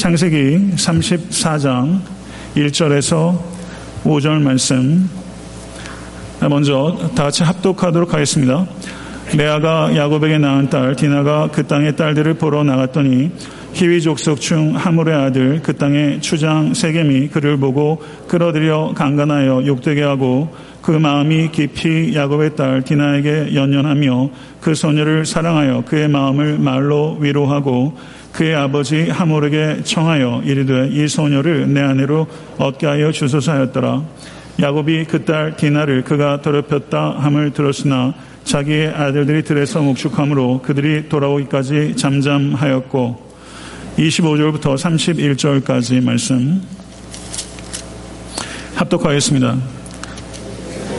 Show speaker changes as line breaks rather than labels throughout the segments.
창세기 34장 1절에서 5절 말씀 먼저 다 같이 합독하도록 하겠습니다. 레아가 야곱에게 낳은 딸 디나가 그 땅의 딸들을 보러 나갔더니 히위 족속 중 하물의 아들 그 땅의 추장 세겜이 그를 보고 끌어들여 강간하여 욕되게 하고 그 마음이 깊이 야곱의 딸 디나에게 연연하며 그 소녀를 사랑하여 그의 마음을 말로 위로하고 그의 아버지 하몰에게 청하여 이르되 이 소녀를 내 아내로 얻게 하여 주소서 하였더라. 야곱이 그 딸 디나를 그가 더럽혔다 함을 들었으나 자기의 아들들이 들에서 목축함으로 그들이 돌아오기까지 잠잠하였고 25절부터 31절까지 말씀 합독하겠습니다.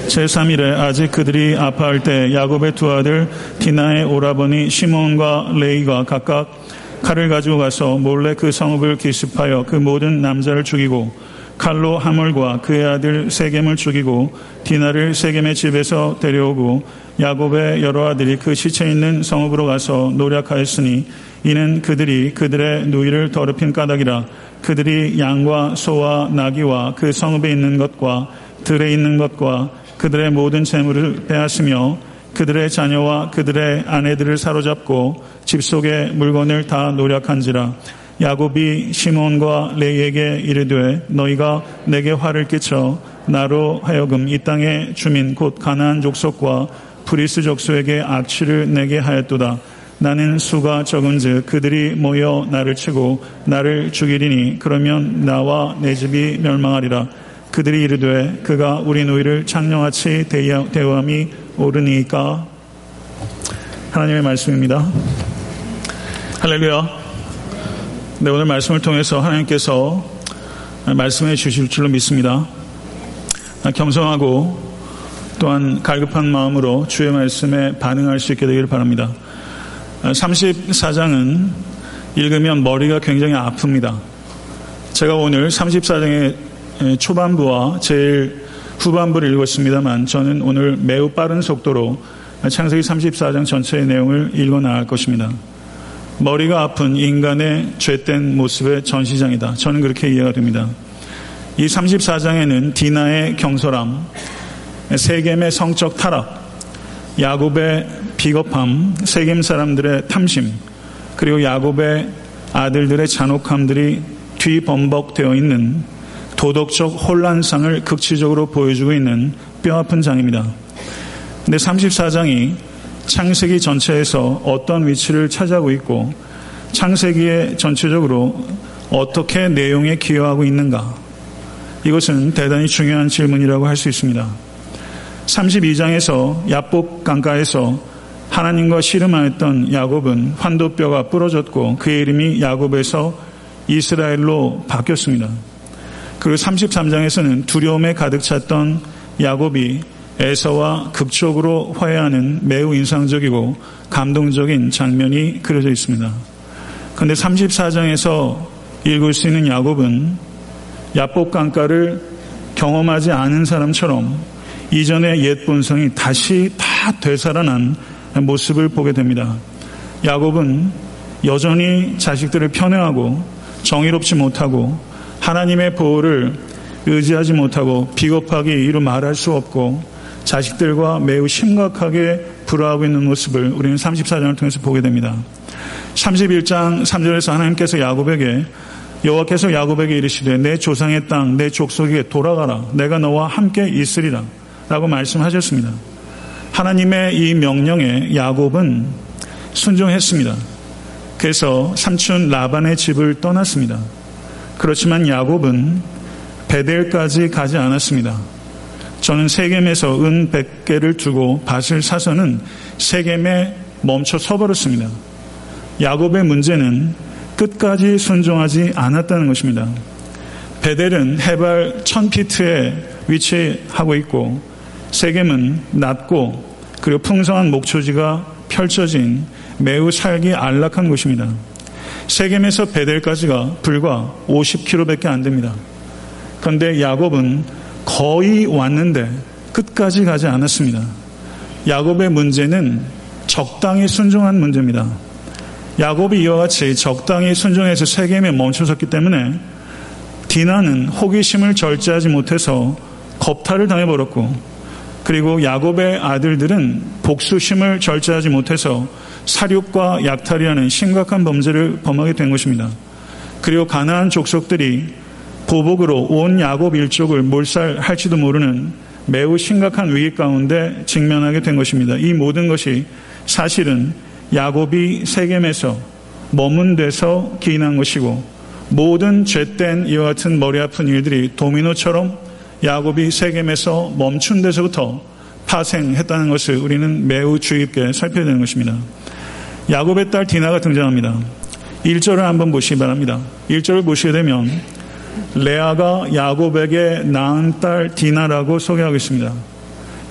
제3일에 아직 그들이 아파할 때 야곱의 두 아들 디나의 오라버니 시몬과 레이가 각각 칼을 가지고 가서 몰래 그 성읍을 기습하여 그 모든 남자를 죽이고 칼로 하물과 그의 아들 세겜을 죽이고 디나를 세겜의 집에서 데려오고 야곱의 여러 아들이 그 시체 있는 성읍으로 가서 노력하였으니 이는 그들이 그들의 누이를 더럽힌 까닭이라 그들이 양과 소와 나귀와 그 성읍에 있는 것과 들에 있는 것과 그들의 모든 재물을 빼앗으며 그들의 자녀와 그들의 아내들을 사로잡고 집 속의 물건을 다 노략한지라 야곱이 시므온과 레위에게 이르되 너희가 내게 화를 끼쳐 나로 하여금 이 땅의 주민 곧 가나안 족속과 브리스 족속에게 악취를 내게 하였도다. 나는 수가 적은즉 그들이 모여 나를 치고 나를 죽이리니 그러면 나와 내 집이 멸망하리라. 그들이 이르되 그가 우리 노이를 창녀같이 대우함이 옳으니까 하나님의 말씀입니다. 할렐루야. 네, 오늘 말씀을 통해서 하나님께서 말씀해 주실 줄로 믿습니다. 겸손하고 또한 갈급한 마음으로 주의 말씀에 반응할 수 있게 되기를 바랍니다. 34장은 읽으면 머리가 굉장히 아픕니다. 제가 오늘 34장의 초반부와 제일 후반부를 읽었습니다만 저는 오늘 매우 빠른 속도로 창세기 34장 전체의 내용을 읽어 나갈 것입니다. 머리가 아픈 인간의 죄된 모습의 전시장이다. 저는 그렇게 이해가 됩니다. 이 34장에는 디나의 경솔함, 세겜의 성적 타락, 야곱의 비겁함, 세겜 사람들의 탐심, 그리고 야곱의 아들들의 잔혹함들이 뒤범벅되어 있는 도덕적 혼란상을 극치적으로 보여주고 있는 뼈아픈 장입니다. 근데 34장이 창세기 전체에서 어떤 위치를 차지하고 있고 창세기에 전체적으로 어떻게 내용에 기여하고 있는가? 이것은 대단히 중요한 질문이라고 할 수 있습니다. 32장에서 야복 강가에서 하나님과 씨름하였던 야곱은 환도뼈가 부러졌고 그의 이름이 야곱에서 이스라엘로 바뀌었습니다. 그리고 33장에서는 두려움에 가득 찼던 야곱이 에서와 극적으로 화해하는 매우 인상적이고 감동적인 장면이 그려져 있습니다. 그런데 34장에서 읽을 수 있는 야곱은 야복 강가를 경험하지 않은 사람처럼 이전의 옛 본성이 다시 다 되살아난 모습을 보게 됩니다. 야곱은 여전히 자식들을 편애하고 정의롭지 못하고 하나님의 보호를 의지하지 못하고 비겁하게 이루 말할 수 없고 자식들과 매우 심각하게 불화하고 있는 모습을 우리는 34장을 통해서 보게 됩니다. 31장 3절에서 하나님께서 야곱에게 여호와께서 야곱에게 이르시되 내 조상의 땅 내 족속에게 돌아가라 내가 너와 함께 있으리라 라고 말씀하셨습니다. 하나님의 이 명령에 야곱은 순종했습니다. 그래서 삼촌 라반의 집을 떠났습니다. 그렇지만 야곱은 베델까지 가지 않았습니다. 저는 세겜에서 은 100개를 두고 밭을 사서는 세겜에 멈춰 서버렸습니다. 야곱의 문제는 끝까지 순종하지 않았다는 것입니다. 베델은 해발 1000피트에 위치하고 있고 세겜은 낮고 그리고 풍성한 목초지가 펼쳐진 매우 살기 안락한 곳입니다. 세겜에서 베델까지가 불과 50km밖에 안 됩니다. 그런데 야곱은 거의 왔는데 끝까지 가지 않았습니다. 야곱의 문제는 적당히 순종한 문제입니다. 야곱이 이와 같이 적당히 순종해서 세겜에 멈춰섰기 때문에 디나는 호기심을 절제하지 못해서 겁탈을 당해버렸고 그리고 야곱의 아들들은 복수심을 절제하지 못해서 사륙과 약탈이라는 심각한 범죄를 범하게 된 것입니다. 그리고 가나안 족속들이 보복으로 온 야곱 일족을 몰살할지도 모르는 매우 심각한 위기 가운데 직면하게 된 것입니다. 이 모든 것이 사실은 야곱이 세겜에서 머문 데서 기인한 것이고 모든 죄된 이와 같은 머리 아픈 일들이 도미노처럼 야곱이 세겜에서 멈춘 데서부터 파생했다는 것을 우리는 매우 주의 깊게 살펴야 되는 것입니다. 야곱의 딸 디나가 등장합니다. 1절을 한번 보시기 바랍니다. 1절을 보시게 되면 레아가 야곱에게 낳은 딸 디나라고 소개하고 있습니다.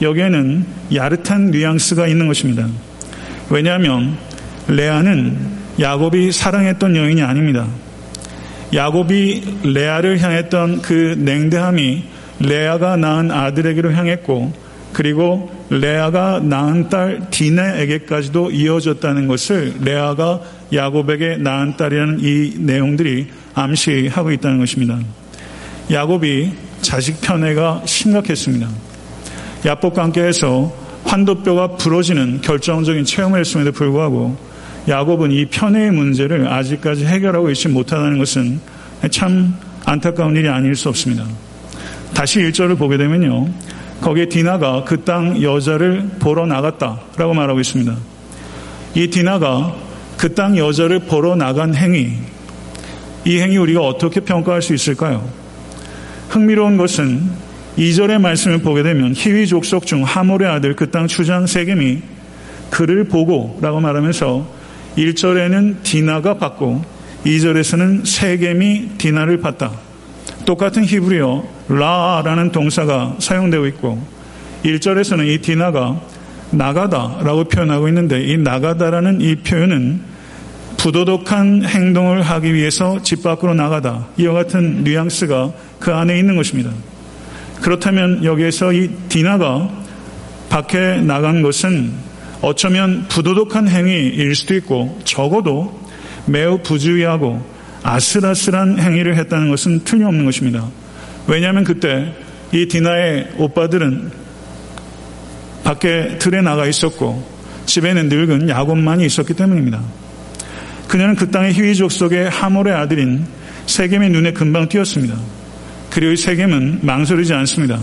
여기에는 야릇한 뉘앙스가 있는 것입니다. 왜냐하면 레아는 야곱이 사랑했던 여인이 아닙니다. 야곱이 레아를 향했던 그 냉대함이 레아가 낳은 아들에게로 향했고 그리고 레아가 낳은 딸 디나에게까지도 이어졌다는 것을 레아가 야곱에게 낳은 딸이라는 이 내용들이 암시하고 있다는 것입니다. 야곱이 자식 편애가 심각했습니다. 야곱과 함께해서 환도뼈가 부러지는 결정적인 체험을 했음에도 불구하고 야곱은 이 편애의 문제를 아직까지 해결하고 있지 못하다는 것은 참 안타까운 일이 아닐 수 없습니다. 다시 1절을 보게 되면요. 거기에 디나가 그 땅 여자를 보러 나갔다라고 말하고 있습니다. 이 디나가 그 땅 여자를 보러 나간 행위, 이 행위 우리가 어떻게 평가할 수 있을까요? 흥미로운 것은 2절의 말씀을 보게 되면 희위 족속 중 하몰의 아들 그 땅 추장 세겜이 그를 보고라고 말하면서 1절에는 디나가 받고 2절에서는 세겜이 디나를 받다. 똑같은 히브리어 라라는 동사가 사용되고 있고 1절에서는 이 디나가 나가다라고 표현하고 있는데 이 나가다라는 이 표현은 부도덕한 행동을 하기 위해서 집 밖으로 나가다 이와 같은 뉘앙스가 그 안에 있는 것입니다. 그렇다면 여기에서 이 디나가 밖에 나간 것은 어쩌면 부도덕한 행위일 수도 있고 적어도 매우 부주의하고 아슬아슬한 행위를 했다는 것은 틀림없는 것입니다. 왜냐하면 그때 이 디나의 오빠들은 밖에 틀에 나가 있었고 집에는 늙은 야곱만이 있었기 때문입니다. 그녀는 그 땅의 희위족 속의 하몰의 아들인 세겜의 눈에 금방 띄었습니다. 그리고 이 세겜은 망설이지 않습니다.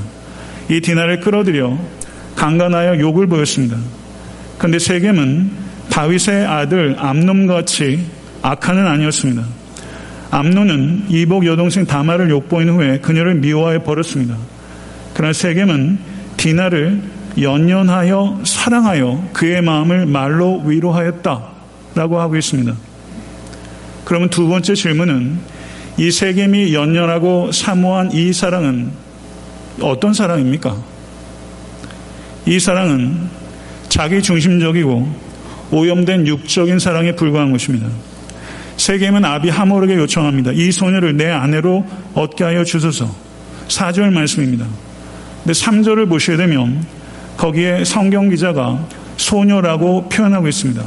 이 디나를 끌어들여 강간하여 욕을 보였습니다. 그런데 세겜은 다윗의 아들 암놈같이 악한은 아니었습니다. 암노는 이복 여동생 다마를 욕보인 후에 그녀를 미워하여 버렸습니다. 그러나 세겜은 디나를 연연하여 사랑하여 그의 마음을 말로 위로하였다 라고 하고 있습니다. 그러면 두 번째 질문은 이 세겜이 연연하고 사모한 이 사랑은 어떤 사랑입니까? 이 사랑은 자기 중심적이고 오염된 육적인 사랑에 불과한 것입니다. 세겜은 아비 하모르게 요청합니다. 이 소녀를 내 아내로 얻게 하여 주소서. 4절 말씀입니다. 근데 3절을 보셔야 되면 거기에 성경 기자가 소녀라고 표현하고 있습니다.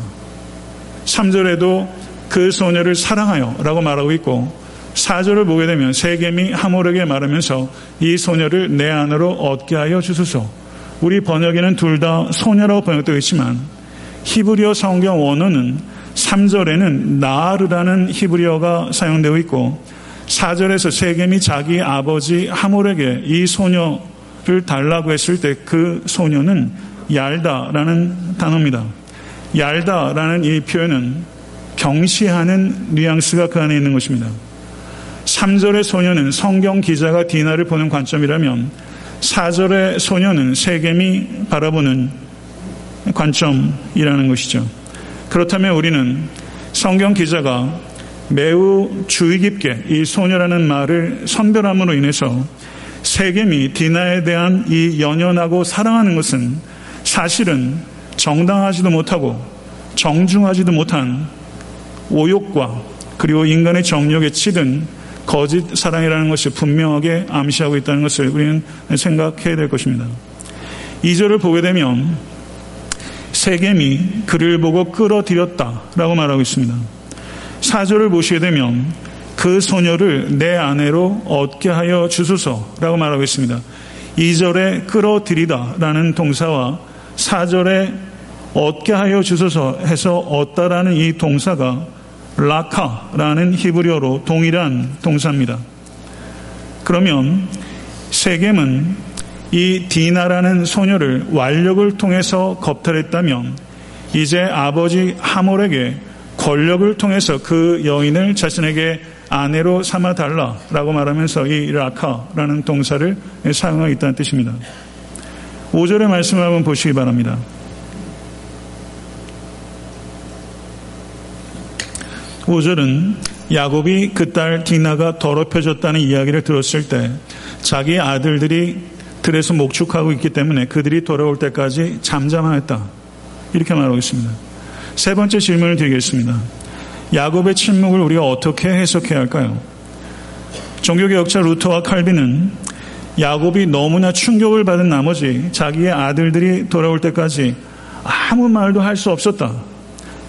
3절에도 그 소녀를 사랑하여 라고 말하고 있고 4절을 보게 되면 세겜이 하모르게 말하면서 이 소녀를 내 안으로 얻게 하여 주소서. 우리 번역에는 둘 다 소녀라고 번역되어 있지만 히브리어 성경 원어는 3절에는 나르라는 히브리어가 사용되어 있고 4절에서 세겜이 자기 아버지 하몰에게 이 소녀를 달라고 했을 때 그 소녀는 얄다라는 단어입니다. 얄다라는 이 표현은 경시하는 뉘앙스가 그 안에 있는 것입니다. 3절의 소녀는 성경 기자가 디나를 보는 관점이라면 4절의 소녀는 세겜이 바라보는 관점이라는 것이죠. 그렇다면 우리는 성경 기자가 매우 주의 깊게 이 소녀라는 말을 선별함으로 인해서 세겜이 디나에 대한 이 연연하고 사랑하는 것은 사실은 정당하지도 못하고 정중하지도 못한 오욕과 그리고 인간의 정력에 치든 거짓 사랑이라는 것이 분명하게 암시하고 있다는 것을 우리는 생각해야 될 것입니다. 2절을 보게 되면 세겜이 그를 보고 끌어들였다라고 말하고 있습니다. 사절을 보시게 되면 그 소녀를 내 아내로 얻게 하여 주소서라고 말하고 있습니다. 2절에 끌어들이다라는 동사와 4절에 얻게 하여 주소서 해서 얻다라는 이 동사가 라카라는 히브리어로 동일한 동사입니다. 그러면 세겜은 이 디나라는 소녀를 완력을 통해서 겁탈했다면 이제 아버지 하몰에게 권력을 통해서 그 여인을 자신에게 아내로 삼아 달라라고 말하면서 이 라카라는 동사를 사용하고 있다는 뜻입니다. 5절의 말씀을 한번 보시기 바랍니다. 5절은 야곱이 그 딸 디나가 더럽혀졌다는 이야기를 들었을 때 자기 아들들이 들에서 목축하고 있기 때문에 그들이 돌아올 때까지 잠잠하였다. 이렇게 말하고 있습니다. 세 번째 질문을 드리겠습니다. 야곱의 침묵을 우리가 어떻게 해석해야 할까요? 종교개혁자 루터와 칼빈은 야곱이 너무나 충격을 받은 나머지 자기의 아들들이 돌아올 때까지 아무 말도 할 수 없었다.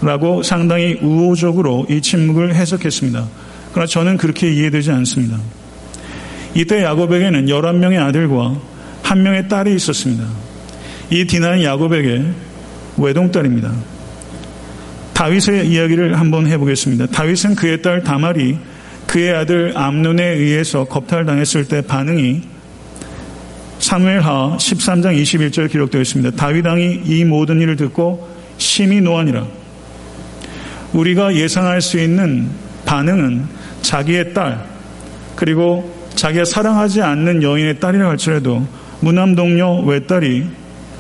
라고 상당히 우호적으로 이 침묵을 해석했습니다. 그러나 저는 그렇게 이해되지 않습니다. 이때 야곱에게는 11명의 아들과 한 명의 딸이 있었습니다. 이 디나는 야곱에게 외동딸입니다. 다윗의 이야기를 한번 해보겠습니다. 다윗은 그의 딸 다말이 그의 아들 암눈에 의해서 겁탈당했을 때 반응이 사무엘하 13장 21절 기록되어 있습니다. 다윗 왕이 이 모든 일을 듣고 심히 노하니라. 우리가 예상할 수 있는 반응은 자기의 딸 그리고 자기가 사랑하지 않는 여인의 딸이라 할지라도 무남동료 외딸이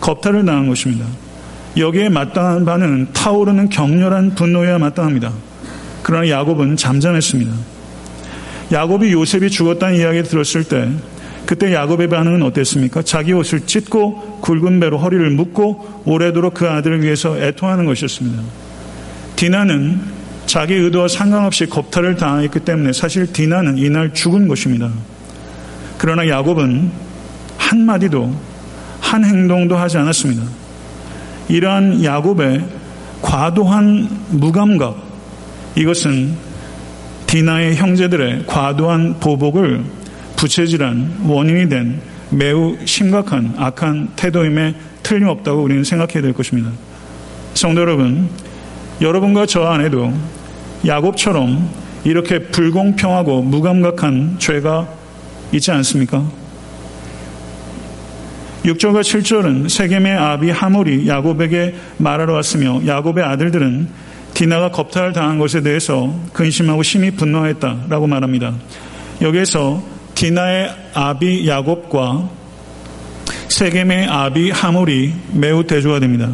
겁탈을 당한 것입니다. 여기에 마땅한 반응은 타오르는 격렬한 분노여야 마땅합니다. 그러나 야곱은 잠잠했습니다. 야곱이 요셉이 죽었다는 이야기를 들었을 때 그때 야곱의 반응은 어땠습니까? 자기 옷을 찢고 굵은 배로 허리를 묶고 오래도록 그 아들을 위해서 애통하는 것이었습니다. 디나는 자기 의도와 상관없이 겁탈을 당했기 때문에 사실 디나는 이날 죽은 것입니다. 그러나 야곱은 한마디도 한 행동도 하지 않았습니다. 이러한 야곱의 과도한 무감각 이것은 디나의 형제들의 과도한 보복을 부채질한 원인이 된 매우 심각한 악한 태도임에 틀림없다고 우리는 생각해야 될 것입니다. 성도 여러분, 여러분과 저 안에도 야곱처럼 이렇게 불공평하고 무감각한 죄가 있지 않습니까? 6절과 7절은 세겜의 아비 하몰이 야곱에게 말하러 왔으며 야곱의 아들들은 디나가 겁탈을 당한 것에 대해서 근심하고 심히 분노했다라고 말합니다. 여기에서 디나의 아비 야곱과 세겜의 아비 하몰이 매우 대조가 됩니다.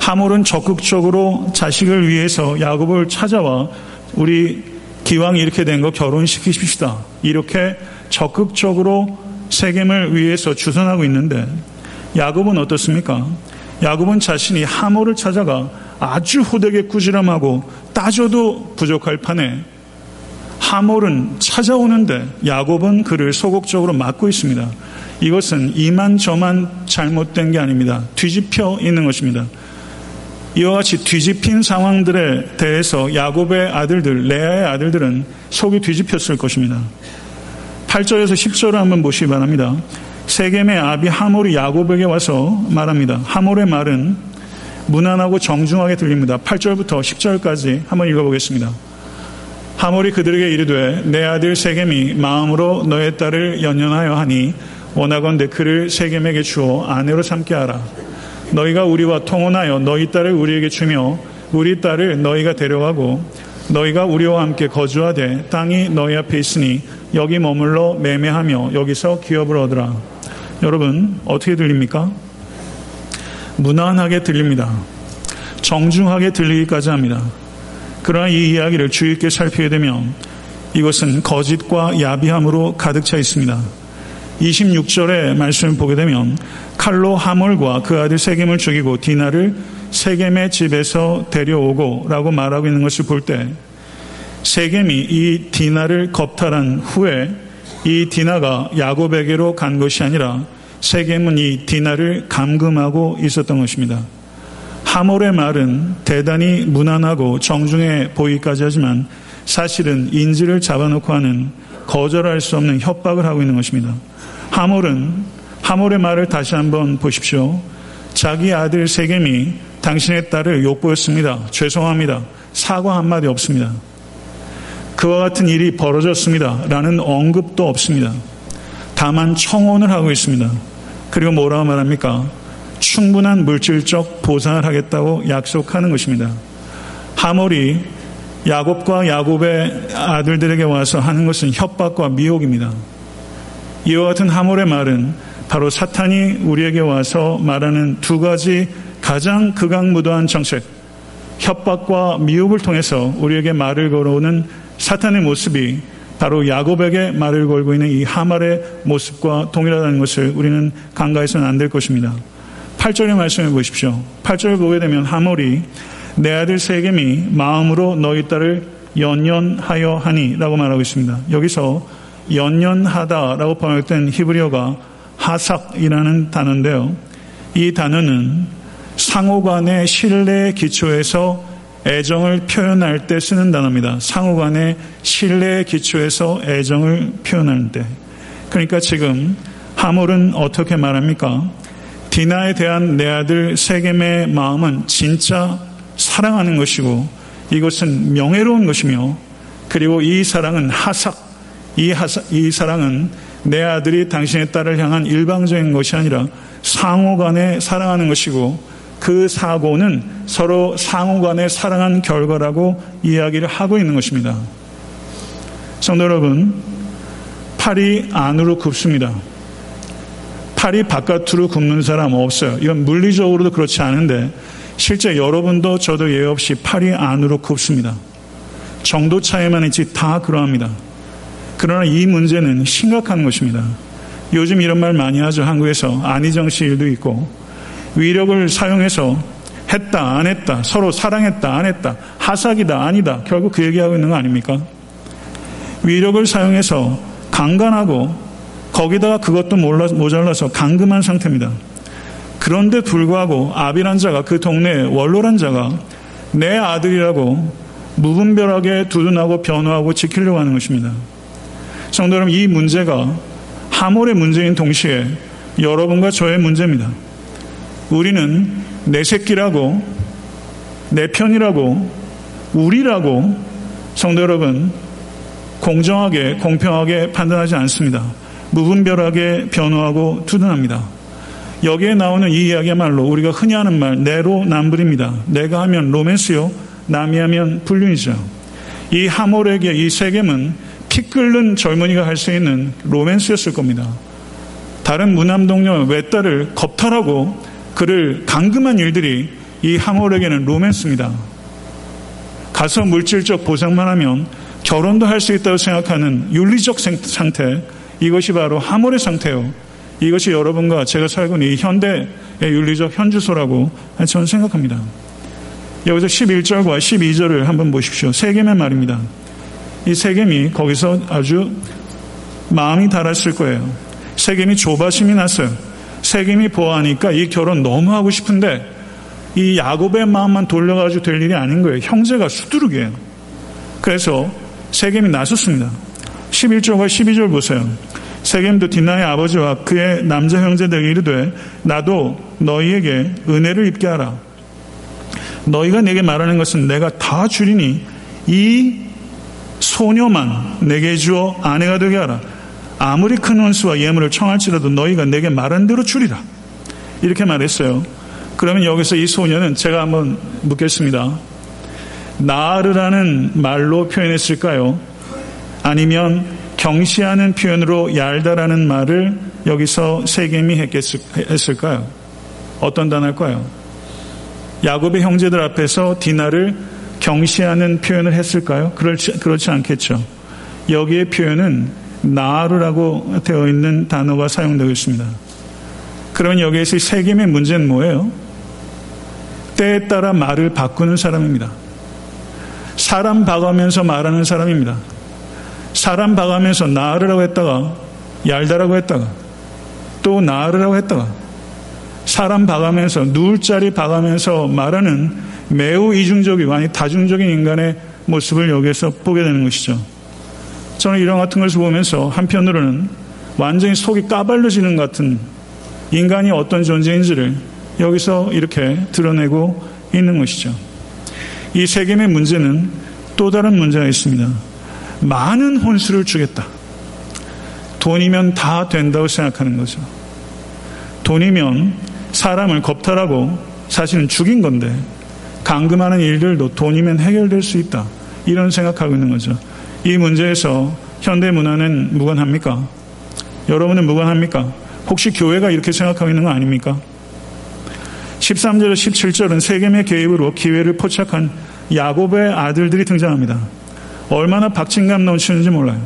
하몰은 적극적으로 자식을 위해서 야곱을 찾아와 우리 기왕 이렇게 된 거 결혼시키십시다. 이렇게 적극적으로 세겜을 위해서 주선하고 있는데 야곱은 어떻습니까? 야곱은 자신이 하모를 찾아가 아주 호되게 꾸지람하고 따져도 부족할 판에 하몰은 찾아오는데 야곱은 그를 소극적으로 막고 있습니다. 이것은 이만저만 잘못된 게 아닙니다. 뒤집혀 있는 것입니다. 이와 같이 뒤집힌 상황들에 대해서 야곱의 아들들, 레아의 아들들은 속이 뒤집혔을 것입니다. 8절에서 10절을 한번 보시기 바랍니다. 세겜의 아비 하몰이 야곱에게 와서 말합니다. 하몰의 말은 무난하고 정중하게 들립니다. 8절부터 10절까지 한번 읽어보겠습니다. 하몰이 그들에게 이르되 내 아들 세겜이 마음으로 너의 딸을 연연하여 하니 원하건대 그를 세겜에게 주어 아내로 삼게 하라. 너희가 우리와 통혼하여 너희 딸을 우리에게 주며 우리 딸을 너희가 데려가고 너희가 우리와 함께 거주하되 땅이 너희 앞에 있으니 여기 머물러 매매하며 여기서 기업을 얻으라. 여러분, 어떻게 들립니까? 무난하게 들립니다. 정중하게 들리기까지 합니다. 그러나 이 이야기를 주의 있게 살피게 되면 이것은 거짓과 야비함으로 가득 차 있습니다. 26절의 말씀을 보게 되면 칼로 하몰과 그 아들 세겜을 죽이고 디나를 세겜의 집에서 데려오고 라고 말하고 있는 것을 볼 때 세겜이 이 디나를 겁탈한 후에 이 디나가 야곱에게로 간 것이 아니라 세겜은 이 디나를 감금하고 있었던 것입니다. 하몰의 말은 대단히 무난하고 정중해 보이기까지 하지만 사실은 인지를 잡아놓고 하는 거절할 수 없는 협박을 하고 있는 것입니다. 하몰은 하몰의 말을 다시 한번 보십시오. 자기 아들 세겜이 당신의 딸을 욕보였습니다. 죄송합니다. 사과 한마디 없습니다. 그와 같은 일이 벌어졌습니다. 라는 언급도 없습니다. 다만 청혼을 하고 있습니다. 그리고 뭐라고 말합니까? 충분한 물질적 보상을 하겠다고 약속하는 것입니다. 하몰이 야곱과 야곱의 아들들에게 와서 하는 것은 협박과 미혹입니다. 이와 같은 하몰의 말은 바로 사탄이 우리에게 와서 말하는 두 가지 가장 극악무도한 정책, 협박과 미혹을 통해서 우리에게 말을 걸어오는 사탄의 모습이 바로 야곱에게 말을 걸고 있는 이 하말의 모습과 동일하다는 것을 우리는 간과해서는 안 될 것입니다. 8절의 말씀을 보십시오. 8절을 보게 되면 하몰이 내 아들 세겜이 마음으로 너희 딸을 연연하여 하니 라고 말하고 있습니다. 여기서 연연하다라고 번역된 히브리어가 하삭이라는 단어인데요. 이 단어는 상호간의 신뢰의 기초에서 애정을 표현할 때 쓰는 단어입니다. 상호 간의 신뢰의 기초에서 애정을 표현할 때. 그러니까 지금 하몰은 어떻게 말합니까? 디나에 대한 내 아들 세겜의 마음은 진짜 사랑하는 것이고 이것은 명예로운 것이며 그리고 이 사랑은 하삭, 이, 하사, 이 사랑은 내 아들이 당신의 딸을 향한 일방적인 것이 아니라 상호 간에 사랑하는 것이고 그 사고는 서로 상호 간에 사랑한 결과라고 이야기를 하고 있는 것입니다. 성도 여러분, 팔이 안으로 굽습니다. 팔이 바깥으로 굽는 사람 없어요. 이건 물리적으로도 그렇지 않은데 실제 여러분도 저도 예 없이 팔이 안으로 굽습니다. 정도 차이만 있지 다 그러합니다. 그러나 이 문제는 심각한 것입니다. 요즘 이런 말 많이 하죠. 한국에서 안희정 씨 일도 있고 위력을 사용해서 했다 안 했다 서로 사랑했다 안 했다 하삭이다 아니다 결국 그 얘기하고 있는 거 아닙니까? 위력을 사용해서 강간하고 거기다가 그것도 모자라서 강금한 상태입니다. 그런데 불구하고 아비란 자가 그 동네에 원로란 자가 내 아들이라고 무분별하게 두둔하고 변호하고 지키려고 하는 것입니다. 성도 여러분, 이 문제가 하몰의 문제인 동시에 여러분과 저의 문제입니다. 우리는 내 새끼라고, 내 편이라고, 우리라고 성도 여러분, 공정하게, 공평하게 판단하지 않습니다. 무분별하게 변호하고 투둔합니다. 여기에 나오는 이 이야기야말로 우리가 흔히 하는 말 내로 남불입니다. 내가 하면 로맨스요, 남이 하면 불륜이죠. 이 하몰에게 이 세겜은 피 끓는 젊은이가 할 수 있는 로맨스였을 겁니다. 다른 무남동녀 외딸을 겁탈하고 그를 강금한 일들이 이 하몰에게는 로맨스입니다. 가서 물질적 보상만 하면 결혼도 할 수 있다고 생각하는 윤리적 상태, 이것이 바로 하몰의 상태요. 이것이 여러분과 제가 살고 있는 이 현대의 윤리적 현주소라고 저는 생각합니다. 여기서 11절과 12절을 한번 보십시오. 세겜의 말입니다. 이 세겜이 거기서 아주 마음이 달았을 거예요. 세겜이 조바심이 났어요. 세겜이 보아하니까 이 결혼 너무 하고 싶은데 이 야곱의 마음만 돌려가지고 될 일이 아닌 거예요. 형제가 수두룩이에요. 그래서 세겜이 나섰습니다. 11절과 12절 보세요. 세겜도 디나의 아버지와 그의 남자 형제들에게 이르되 나도 너희에게 은혜를 입게 하라. 너희가 내게 말하는 것은 내가 다 주리니 이 소녀만 내게 주어 아내가 되게 하라. 아무리 큰 원수와 예물을 청할지라도 너희가 내게 말한 대로 주리라. 이렇게 말했어요. 그러면 여기서 이 소녀는 제가 한번 묻겠습니다. 나르라는 말로 표현했을까요? 아니면 경시하는 표현으로 얄다라는 말을 여기서 세겜이 했을까요? 어떤 단어일까요? 야곱의 형제들 앞에서 디나를 경시하는 표현을 했을까요? 그렇지, 그렇지 않겠죠. 여기에 표현은 나르라고 되어 있는 단어가 사용되고 있습니다. 그러면 여기에서 세겜의 문제는 뭐예요? 때에 따라 말을 바꾸는 사람입니다. 사람 봐가면서 말하는 사람입니다. 사람 봐가면서 나으라고 했다가 얄다라고 했다가 또 나으라고 했다가 사람 봐가면서 누울 자리 봐가면서 말하는 매우 이중적이고 아니 다중적인 인간의 모습을 여기에서 보게 되는 것이죠. 저는 이런 같은 것을 보면서 한편으로는 완전히 속이 까발려지는 같은 인간이 어떤 존재인지를 여기서 이렇게 드러내고 있는 것이죠. 이 세겜의 문제는 또 다른 문제가 있습니다. 많은 혼수를 주겠다. 돈이면 다 된다고 생각하는 거죠. 돈이면 사람을 겁탈하고 사실은 죽인 건데 감금하는 일들도 돈이면 해결될 수 있다. 이런 생각하고 있는 거죠. 이 문제에서 현대 문화는 무관합니까? 여러분은 무관합니까? 혹시 교회가 이렇게 생각하고 있는 거 아닙니까? 13절, 17절은 세겜의 개입으로 기회를 포착한 야곱의 아들들이 등장합니다. 얼마나 박진감 넘치는지 몰라요.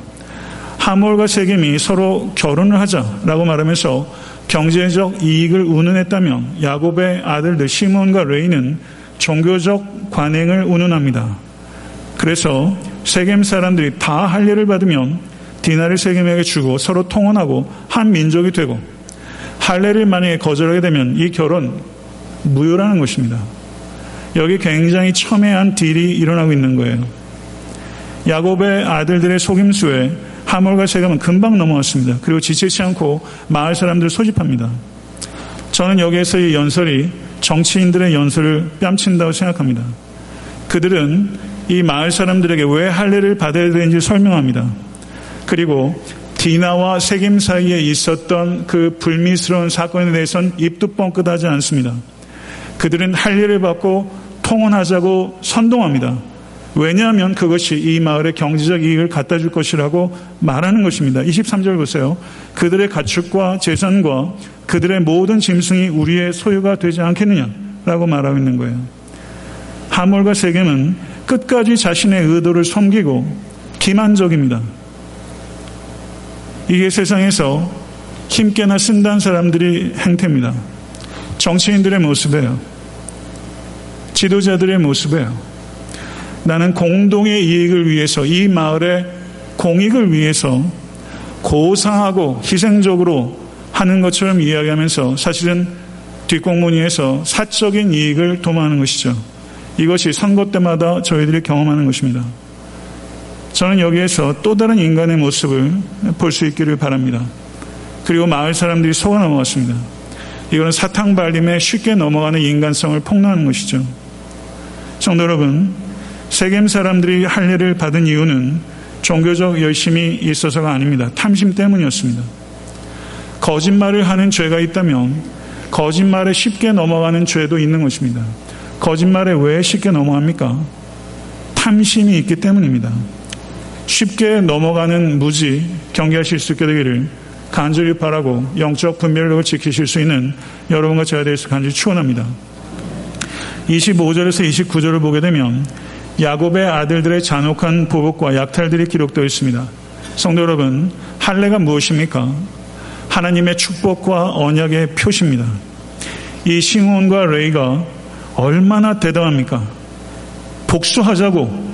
하몰과 세겜이 서로 결혼을 하자라고 말하면서 경제적 이익을 운운했다면 야곱의 아들들 시몬과 레이는 종교적 관행을 운운합니다. 그래서 세겜 사람들이 다 할례를 받으면 디나를 세겜에게 주고 서로 통혼하고 한 민족이 되고 할례를 만약에 거절하게 되면 이 결혼 무효라는 것입니다. 여기 굉장히 첨예한 딜이 일어나고 있는 거예요. 야곱의 아들들의 속임수에 하몰과 세겜은 금방 넘어왔습니다. 그리고 지치지 않고 마을 사람들을 소집합니다. 저는 여기에서 이 연설이 정치인들의 연설을 뺨친다고 생각합니다. 그들은 이 마을 사람들에게 왜 할례를 받아야 되는지 설명합니다. 그리고 디나와 세겜 사이에 있었던 그 불미스러운 사건에 대해서는 입도 뻥끗하지 않습니다. 그들은 할례를 받고 통혼하자고 선동합니다. 왜냐하면 그것이 이 마을의 경제적 이익을 갖다 줄 것이라고 말하는 것입니다. 23절 보세요. 그들의 가축과 재산과 그들의 모든 짐승이 우리의 소유가 되지 않겠느냐라고 말하고 있는 거예요. 하몰과 세겜은 끝까지 자신의 의도를 섬기고 기만적입니다. 이게 세상에서 힘께나 쓴다는 사람들이 행태입니다. 정치인들의 모습이에요. 지도자들의 모습이에요. 나는 공동의 이익을 위해서 이 마을의 공익을 위해서 고상하고 희생적으로 하는 것처럼 이야기하면서 사실은 뒷공무니에서 사적인 이익을 도모하는 것이죠. 이것이 선거 때마다 저희들이 경험하는 것입니다. 저는 여기에서 또 다른 인간의 모습을 볼 수 있기를 바랍니다. 그리고 마을 사람들이 속아 넘어갔습니다. 이거는 사탕 발림에 쉽게 넘어가는 인간성을 폭로하는 것이죠. 성도 여러분, 세겜 사람들이 할례를 받은 이유는 종교적 열심이 있어서가 아닙니다. 탐심 때문이었습니다. 거짓말을 하는 죄가 있다면 거짓말에 쉽게 넘어가는 죄도 있는 것입니다. 거짓말에 왜 쉽게 넘어갑니까? 탐심이 있기 때문입니다. 쉽게 넘어가는 무지 경계하실 수 있게 되기를 간절히 바라고 영적 분별력을 지키실 수 있는 여러분과 저에 대해서 간절히 축원합니다. 25절에서 29절을 보게 되면 야곱의 아들들의 잔혹한 보복과 약탈들이 기록되어 있습니다. 성도 여러분, 할례가 무엇입니까? 하나님의 축복과 언약의 표시입니다. 이 시몬과 레이가 얼마나 대단합니까? 복수하자고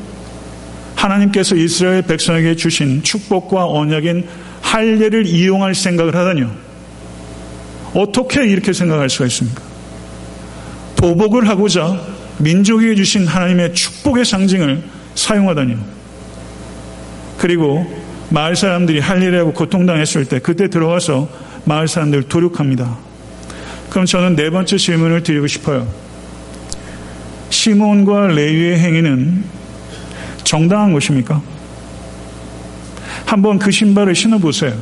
하나님께서 이스라엘 백성에게 주신 축복과 언약인 할례를 이용할 생각을 하다니요. 어떻게 이렇게 생각할 수가 있습니까? 보복을 하고자 민족에게 주신 하나님의 축복의 상징을 사용하다니요. 그리고 마을 사람들이 할 일을 하고 고통당했을 때 그때 들어가서 마을 사람들을 도륙합니다. 그럼 저는 네 번째 질문을 드리고 싶어요. 시몬과 레위의 행위는 정당한 것입니까? 한번 그 신발을 신어보세요.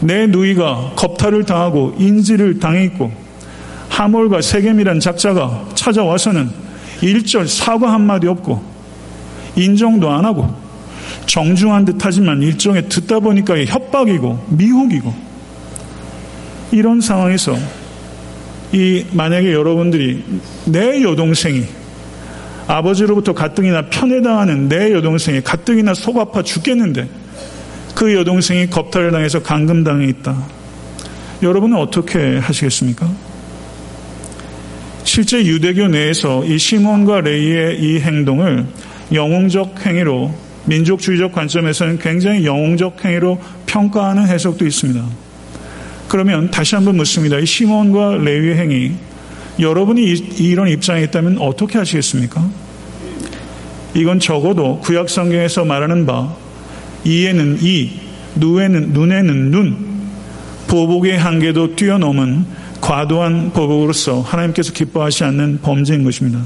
내 누이가 겁탈을 당하고 인지를 당해있고 하몰과 세겜이란 작자가 찾아와서는 일절 사과 한마디 없고 인정도 안 하고 정중한 듯 하지만 일종의 듣다 보니까 협박이고 미혹이고 이런 상황에서 이 만약에 여러분들이 내 여동생이 아버지로부터 가뜩이나 편애당하는 내 여동생이 가뜩이나 속 아파 죽겠는데 그 여동생이 겁탈을 당해서 감금당해 있다. 여러분은 어떻게 하시겠습니까? 실제 유대교 내에서 이 시몬과 레이의 이 행동을 영웅적 행위로 민족주의적 관점에서는 굉장히 영웅적 행위로 평가하는 해석도 있습니다. 그러면 다시 한번 묻습니다. 이 시몬과 레위의 행위, 여러분이 이런 입장에 있다면 어떻게 하시겠습니까? 이건 적어도 구약 성경에서 말하는 바 이에는 이, 누에는 눈에는 눈, 보복의 한계도 뛰어넘은 과도한 보복으로서 하나님께서 기뻐하지 않는 범죄인 것입니다.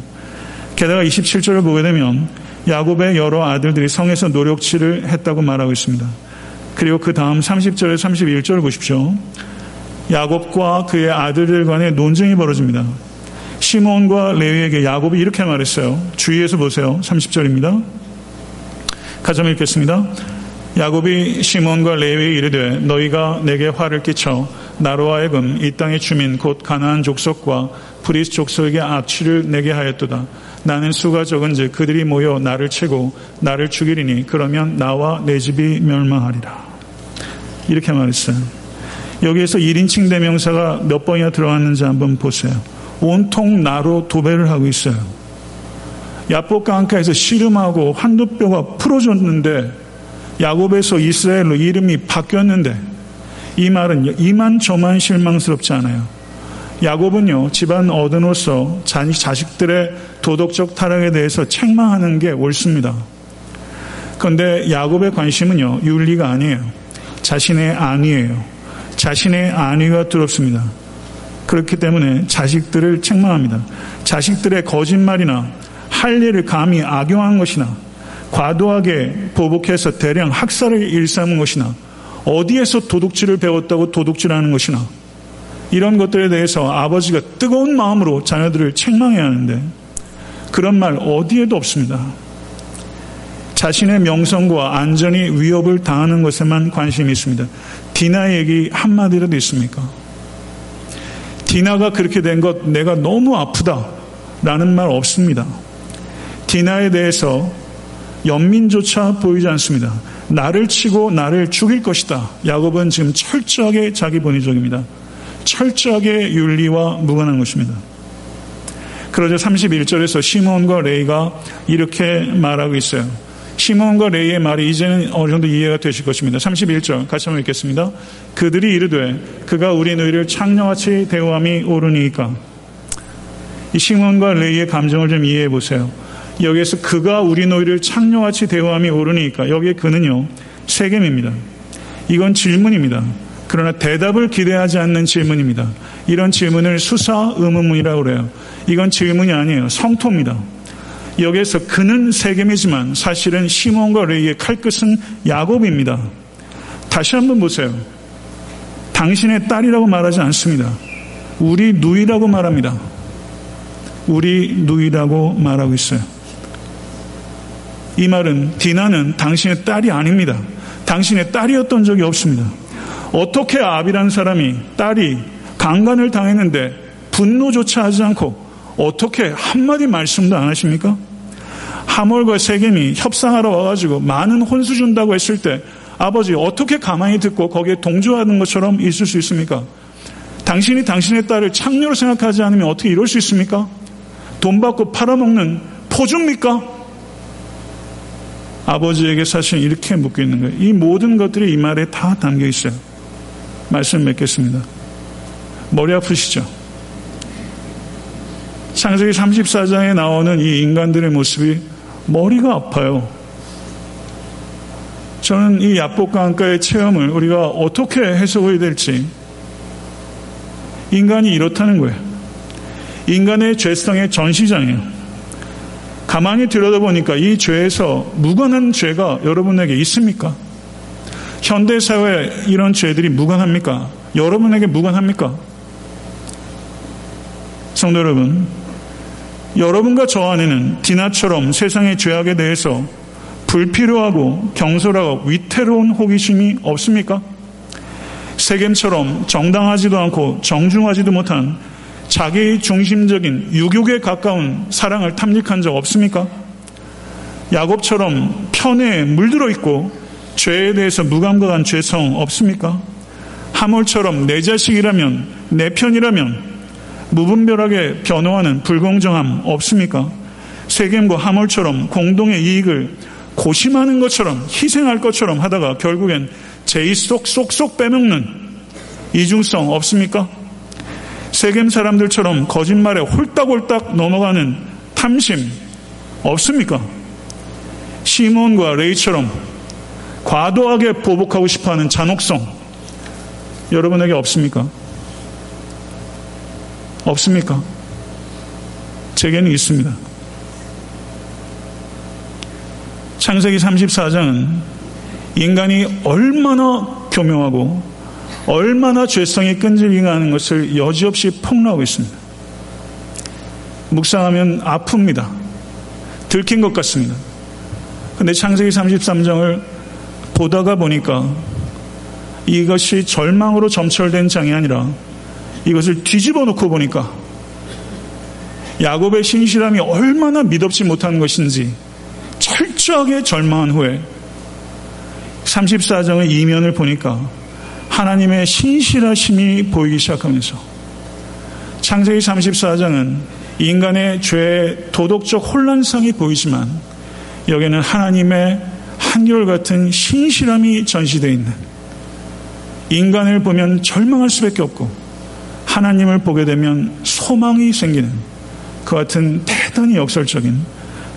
게다가 27절을 보게 되면 야곱의 여러 아들들이 성에서 노력치를 했다고 말하고 있습니다. 그리고 그 다음 30절에 31절을 보십시오. 야곱과 그의 아들들 간의 논쟁이 벌어집니다. 시몬과 레위에게 야곱이 이렇게 말했어요. 주의해서 보세요. 30절입니다. 가자 읽겠습니다. 야곱이 시므온과 레위에게 이르되 너희가 내게 화를 끼쳐 나로 하여금 이 땅의 주민 곧 가나안 족속과 브리스 족속에게 악취를 내게 하였도다. 나는 수가 적은즉 그들이 모여 나를 치고 나를 죽이리니 그러면 나와 내 집이 멸망하리라. 이렇게 말했어요. 여기에서 1인칭 대명사가 몇 번이나 들어갔는지 한번 보세요. 온통 나로 도배를 하고 있어요. 야복강가에서 씨름하고 한두뼈가 풀어졌는데 야곱에서 이스라엘로 이름이 바뀌었는데 이 말은 이만저만 실망스럽지 않아요. 야곱은요 집안 어른으로서 자식들의 도덕적 타락에 대해서 책망하는 게 옳습니다. 그런데 야곱의 관심은요 윤리가 아니에요. 자신의 안위예요. 자신의 안위가 두렵습니다. 그렇기 때문에 자식들을 책망합니다. 자식들의 거짓말이나 할 일을 감히 악용한 것이나 과도하게 보복해서 대량 학살을 일삼은 것이나 어디에서 도둑질을 배웠다고 도둑질하는 것이나 이런 것들에 대해서 아버지가 뜨거운 마음으로 자녀들을 책망해야 하는데 그런 말 어디에도 없습니다. 자신의 명성과 안전이 위협을 당하는 것에만 관심이 있습니다. 디나 얘기 한마디라도 있습니까? 디나가 그렇게 된 것 내가 너무 아프다 라는 말 없습니다. 디나에 대해서 연민조차 보이지 않습니다. 나를 치고 나를 죽일 것이다. 야곱은 지금 철저하게 자기 본의적입니다. 철저하게 윤리와 무관한 것입니다. 그러자 31절에서 시몬과 레이가 이렇게 말하고 있어요. 시몬과 레이의 말이 이제는 어느 정도 이해가 되실 것입니다. 31절 같이 한번 읽겠습니다. 그들이 이르되 그가 우리 너희를 창녀같이 대우함이 옳으니까 이 시몬과 레이의 감정을 좀 이해해 보세요. 여기에서 그가 우리 너희를 창녀같이 대우함이 옳으니까 여기에 그는요 세겜입니다. 이건 질문입니다. 그러나 대답을 기대하지 않는 질문입니다. 이런 질문을 수사 의문문이라고 그래요. 이건 질문이 아니에요. 성토입니다. 여기에서 그는 세겜이지만 사실은 시몬과 레이의 칼끝은 야곱입니다. 다시 한번 보세요. 당신의 딸이라고 말하지 않습니다. 우리 누이라고 말합니다. 우리 누이라고 말하고 있어요. 이 말은 디나는 당신의 딸이 아닙니다. 당신의 딸이었던 적이 없습니다. 어떻게 아비라는 사람이 딸이 강간을 당했는데 분노조차 하지 않고 어떻게 한마디 말씀도 안 하십니까? 하몰과 세겜이 협상하러 와가지고 많은 혼수 준다고 했을 때 아버지 어떻게 가만히 듣고 거기에 동조하는 것처럼 있을 수 있습니까? 당신이 당신의 딸을 창녀로 생각하지 않으면 어떻게 이럴 수 있습니까? 돈 받고 팔아먹는 포주입니까? 아버지에게 사실 이렇게 묻고 있는 거예요. 이 모든 것들이 이 말에 다 담겨 있어요. 말씀 맺겠습니다. 머리 아프시죠? 창세기 34장에 나오는 이 인간들의 모습이 머리가 아파요. 저는 이 야복강가의 체험을 우리가 어떻게 해석해야 될지 인간이 이렇다는 거예요. 인간의 죄성의 전시장이에요. 가만히 들여다보니까 이 죄에서 무관한 죄가 여러분에게 있습니까? 현대사회에 이런 죄들이 무관합니까? 여러분에게 무관합니까? 성도 여러분, 여러분과 저 안에는 디나처럼 세상의 죄악에 대해서 불필요하고 경솔하고 위태로운 호기심이 없습니까? 세겜처럼 정당하지도 않고 정중하지도 못한 자기 중심적인 유욕에 가까운 사랑을 탐닉한 적 없습니까? 야곱처럼 편에 물들어 있고 죄에 대해서 무감각한 죄성 없습니까? 하몰처럼 내 자식이라면 내 편이라면 무분별하게 변호하는 불공정함 없습니까? 세겜과 하몰처럼 공동의 이익을 고심하는 것처럼 희생할 것처럼 하다가 결국엔 제이 쏙쏙쏙 빼먹는 이중성 없습니까? 세겜 사람들처럼 거짓말에 홀딱홀딱 넘어가는 탐심 없습니까? 시몬과 레이처럼 과도하게 보복하고 싶어하는 잔혹성 여러분에게 없습니까? 없습니까? 제게는 있습니다. 창세기 34장은 인간이 얼마나 교명하고 얼마나 죄성이 끈질기가 하는 것을 여지없이 폭로하고 있습니다. 묵상하면 아픕니다. 들킨 것 같습니다. 근데 창세기 33장을 보다가 보니까 이것이 절망으로 점철된 장이 아니라 이것을 뒤집어 놓고 보니까 야곱의 신실함이 얼마나 믿업지 못한 것인지 철저하게 절망한 후에 34장의 이면을 보니까 하나님의 신실하심이 보이기 시작하면서 창세기 34장은 인간의 죄, 도덕적 혼란상이 보이지만 여기는 하나님의 한결같은 신실함이 전시되어 있는 인간을 보면 절망할 수밖에 없고 하나님을 보게 되면 소망이 생기는 그 같은 대단히 역설적인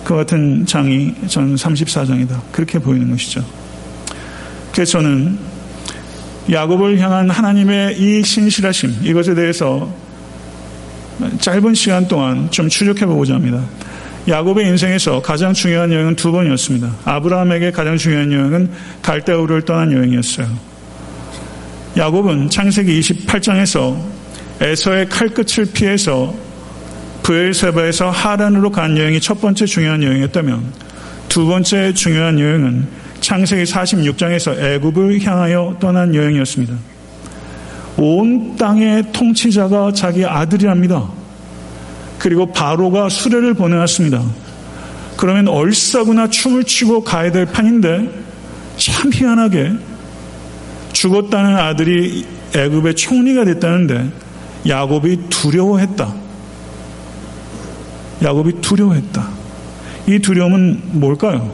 그 같은 장이 저는 34장이다. 그렇게 보이는 것이죠. 그래서 저는 야곱을 향한 하나님의 이 신실하심 이것에 대해서 짧은 시간 동안 좀 추적해 보고자 합니다. 야곱의 인생에서 가장 중요한 여행은 두 번이었습니다. 아브라함에게 가장 중요한 여행은 갈대우를 떠난 여행이었어요. 야곱은 창세기 28장에서 에서의 칼끝을 피해서 부엘세바에서 하란으로 간 여행이 첫 번째 중요한 여행이었다면 두 번째 중요한 여행은 창세기 46장에서 애굽을 향하여 떠난 여행이었습니다. 온 땅의 통치자가 자기 아들이랍니다. 그리고 바로가 수레를 보내왔습니다. 그러면 얼싸구나 춤을 추고 가야 될 판인데 참 희한하게 죽었다는 아들이 애굽의 총리가 됐다는데 야곱이 두려워했다. 야곱이 두려워했다. 이 두려움은 뭘까요?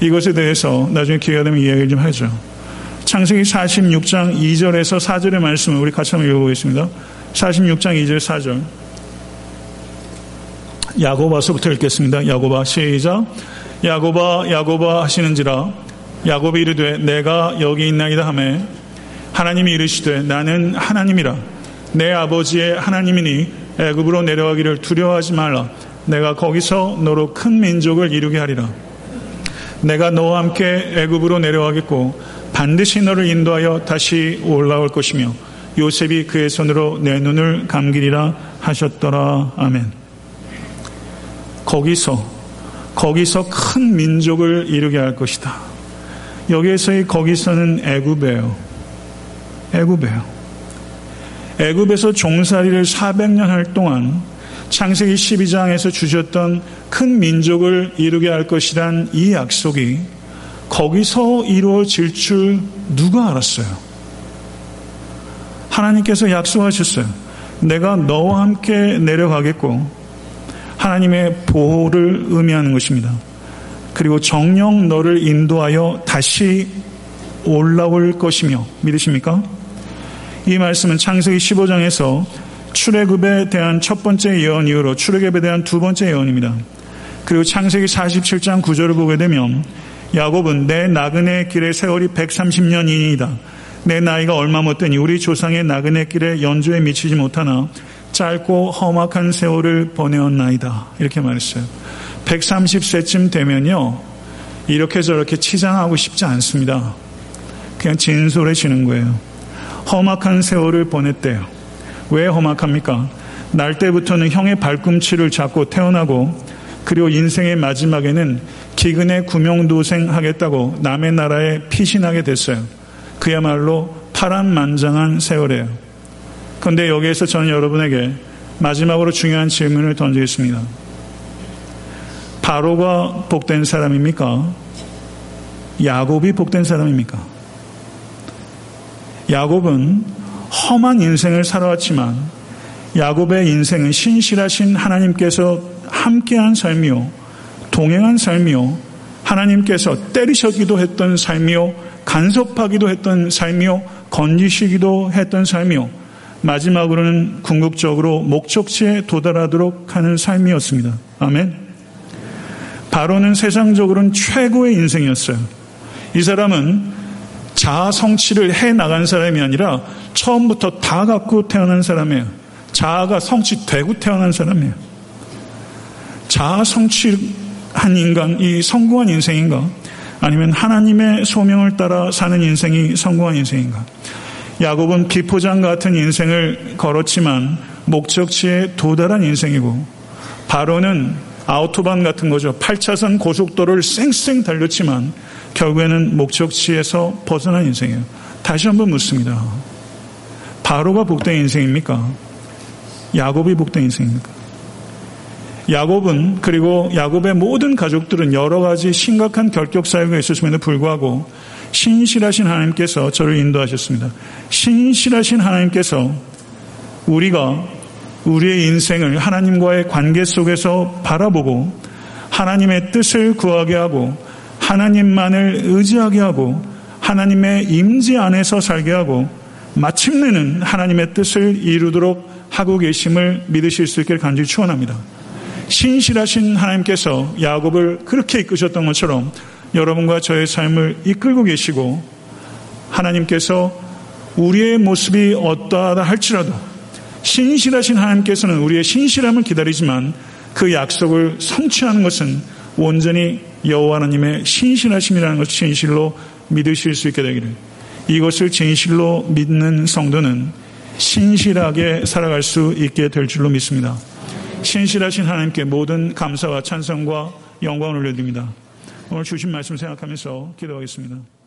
이것에 대해서 나중에 기회가 되면 이야기를 좀 하죠. 창세기 46장 2절에서 4절의 말씀을 우리 같이 한번 읽어보겠습니다. 46장 2절 4절. 야고바서부터 읽겠습니다. 야고바 시작. 야고바 야고바 하시는지라 야곱이 이르되 내가 여기 있나이다 하매 하나님이 이르시되 나는 하나님이라 내 아버지의 하나님이니 애굽으로 내려가기를 두려워하지 말라 내가 거기서 너로 큰 민족을 이루게 하리라 내가 너와 함께 애굽으로 내려가겠고 반드시 너를 인도하여 다시 올라올 것이며 요셉이 그의 손으로 내 눈을 감기리라 하셨더라 아멘 거기서 거기서 큰 민족을 이루게 할 것이다. 여기에서의 거기서는 애굽이에요. 애굽이에요. 애굽에서 종살이를 400년 할 동안 창세기 12장에서 주셨던 큰 민족을 이루게 할 것이란 이 약속이 거기서 이루어질 줄 누가 알았어요? 하나님께서 약속하셨어요. 내가 너와 함께 내려가겠고 하나님의 보호를 의미하는 것입니다. 그리고 정령 너를 인도하여 다시 올라올 것이며 믿으십니까? 이 말씀은 창세기 15장에서 출애굽에 대한 첫 번째 예언 이후로 출애굽에 대한 두 번째 예언입니다. 그리고 창세기 47장 9절을 보게 되면 야곱은 내 나그네 길의 세월이 130년이니이다. 내 나이가 얼마 못되니 우리 조상의 나그네 길에 연주에 미치지 못하나 짧고 험악한 세월을 보내었나이다. 이렇게 말했어요. 130세쯤 되면요. 이렇게 저렇게 치장하고 싶지 않습니다. 그냥 진솔해지는 거예요. 험악한 세월을 보냈대요. 왜 험악합니까? 날 때부터는 형의 발꿈치를 잡고 태어나고 그리고 인생의 마지막에는 기근에 구명도생 하겠다고 남의 나라에 피신하게 됐어요. 그야말로 파란만장한 세월이에요. 그런데 여기에서 저는 여러분에게 마지막으로 중요한 질문을 던지겠습니다. 바로가 복된 사람입니까? 야곱이 복된 사람입니까? 야곱은 험한 인생을 살아왔지만 야곱의 인생은 신실하신 하나님께서 함께한 삶이요, 동행한 삶이요, 하나님께서 때리셨기도 했던 삶이요, 간섭하기도 했던 삶이요, 건지시기도 했던 삶이요. 마지막으로는 궁극적으로 목적지에 도달하도록 하는 삶이었습니다. 아멘. 바로는 세상적으로는 최고의 인생이었어요. 이 사람은 자아 성취를 해 나간 사람이 아니라 처음부터 다 갖고 태어난 사람이에요. 자아가 성취되고 태어난 사람이에요. 자아 성취한 인간, 이 성공한 인생인가? 아니면 하나님의 소명을 따라 사는 인생이 성공한 인생인가? 야곱은 비포장 같은 인생을 걸었지만 목적지에 도달한 인생이고 바로는 아우토반 같은 거죠. 8차선 고속도로를 쌩쌩 달렸지만 결국에는 목적지에서 벗어난 인생이에요. 다시 한번 묻습니다. 바로가 복된 인생입니까? 야곱이 복된 인생입니까? 야곱은 그리고 야곱의 모든 가족들은 여러 가지 심각한 결격 사유가 있었음에도 불구하고 신실하신 하나님께서 저를 인도하셨습니다. 신실하신 하나님께서 우리가 우리의 인생을 하나님과의 관계 속에서 바라보고 하나님의 뜻을 구하게 하고 하나님만을 의지하게 하고 하나님의 임재 안에서 살게 하고 마침내는 하나님의 뜻을 이루도록 하고 계심을 믿으실 수 있기를 간절히 축원합니다. 신실하신 하나님께서 야곱을 그렇게 이끄셨던 것처럼 여러분과 저의 삶을 이끌고 계시고 하나님께서 우리의 모습이 어떠하다 할지라도 신실하신 하나님께서는 우리의 신실함을 기다리지만 그 약속을 성취하는 것은 온전히 여호와 하나님의 신실하심이라는 것을 진실로 믿으실 수 있게 되기를 이것을 진실로 믿는 성도는 신실하게 살아갈 수 있게 될 줄로 믿습니다. 신실하신 하나님께 모든 감사와 찬성과 영광을 올려드립니다. 오늘 주신 말씀 생각하면서 기도하겠습니다.